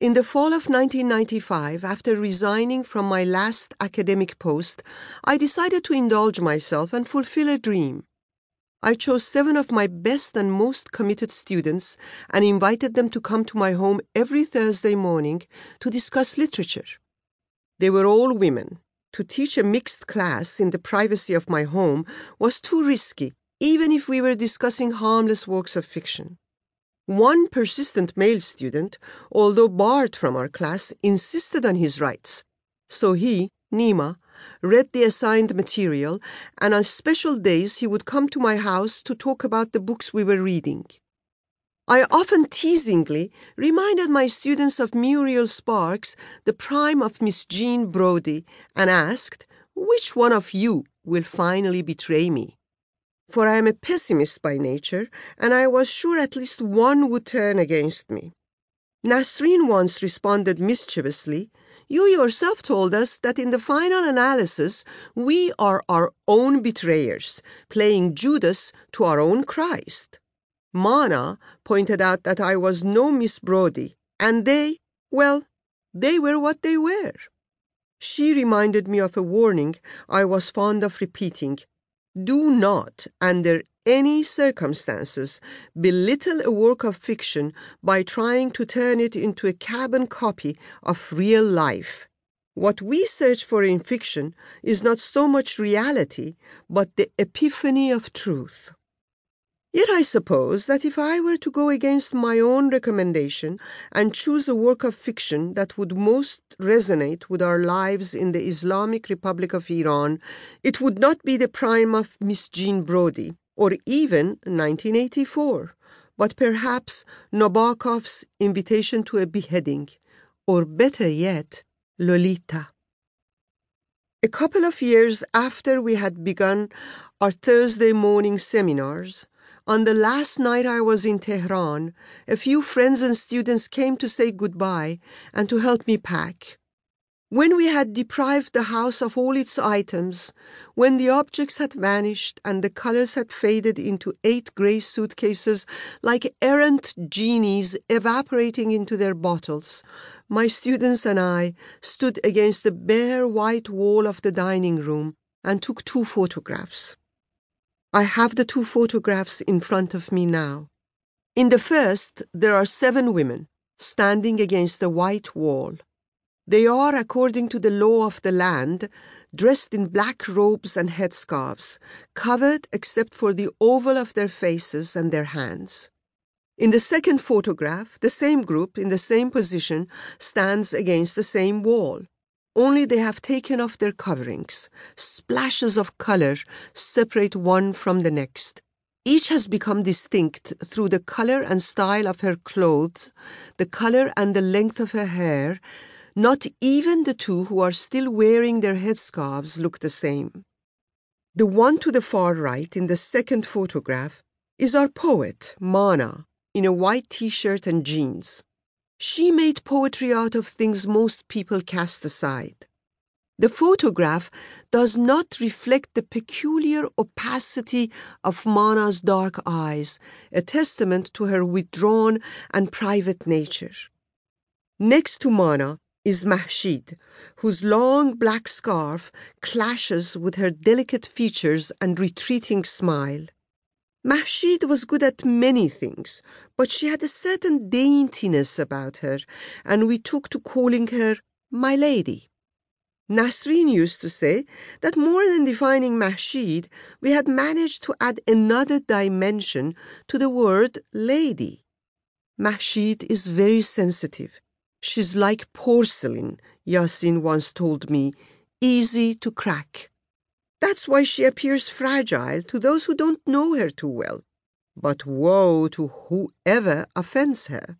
In the fall of 1995, after resigning from my last academic post, I decided to indulge myself and fulfill a dream. I chose seven of my best and most committed students and invited them to come to my home every Thursday morning to discuss literature. They were all women. To teach a mixed class in the privacy of my home was too risky, even if we were discussing harmless works of fiction. One persistent male student, although barred from our class, insisted on his rights. So he, Nima, read the assigned material, and on special days he would come to my house to talk about the books we were reading. I often teasingly reminded my students of Muriel Spark's, the prime of Miss Jean Brodie, and asked, Which one of you will finally betray me? For I am a pessimist by nature, and I was sure at least one would turn against me. Nasreen once responded mischievously, You yourself told us that in the final analysis, we are our own betrayers, playing Judas to our own Christ. Mana pointed out that I was no Miss Brodie, and they, well, they were what they were. She reminded me of a warning I was fond of repeating do not, under any circumstances, belittle a work of fiction by trying to turn it into a carbon copy of real life. What we search for in fiction is not so much reality, but the epiphany of truth. Yet I suppose that if I were to go against my own recommendation and choose a work of fiction that would most resonate with our lives in the Islamic Republic of Iran, it would not be the prime of Miss Jean Brodie, or even 1984, but perhaps Nabokov's Invitation to a Beheading, or better yet, Lolita. A couple of years after we had begun our Thursday morning seminars, on the last night I was in Tehran, a few friends and students came to say goodbye and to help me pack. When we had deprived the house of all its items, when the objects had vanished and the colors had faded into eight gray suitcases like errant genies evaporating into their bottles, my students and I stood against the bare white wall of the dining room and took two photographs. I have the two photographs in front of me now. In the first, there are seven women standing against a white wall. They are, according to the law of the land, dressed in black robes and headscarves, covered except for the oval of their faces and their hands. In the second photograph, the same group in the same position stands against the same wall only they have taken off their coverings. Splashes of color separate one from the next. Each has become distinct through the color and style of her clothes, the color and the length of her hair. Not even the two who are still wearing their headscarves look the same. The one to the far right in the second photograph is our poet, Mana, in a white t shirt and jeans. She made poetry out of things most people cast aside. The photograph does not reflect the peculiar opacity of Mana's dark eyes, a testament to her withdrawn and private nature. Next to Mana is Mahshid, whose long black scarf clashes with her delicate features and retreating smile. Mahshid was good at many things, but she had a certain daintiness about her, and we took to calling her my lady. Nasreen used to say that more than defining Mahshid, we had managed to add another dimension to the word lady. Mahshid is very sensitive. She's like porcelain, Yasin once told me, easy to crack. That's why she appears fragile to those who don't know her too well. But woe to whoever offends her.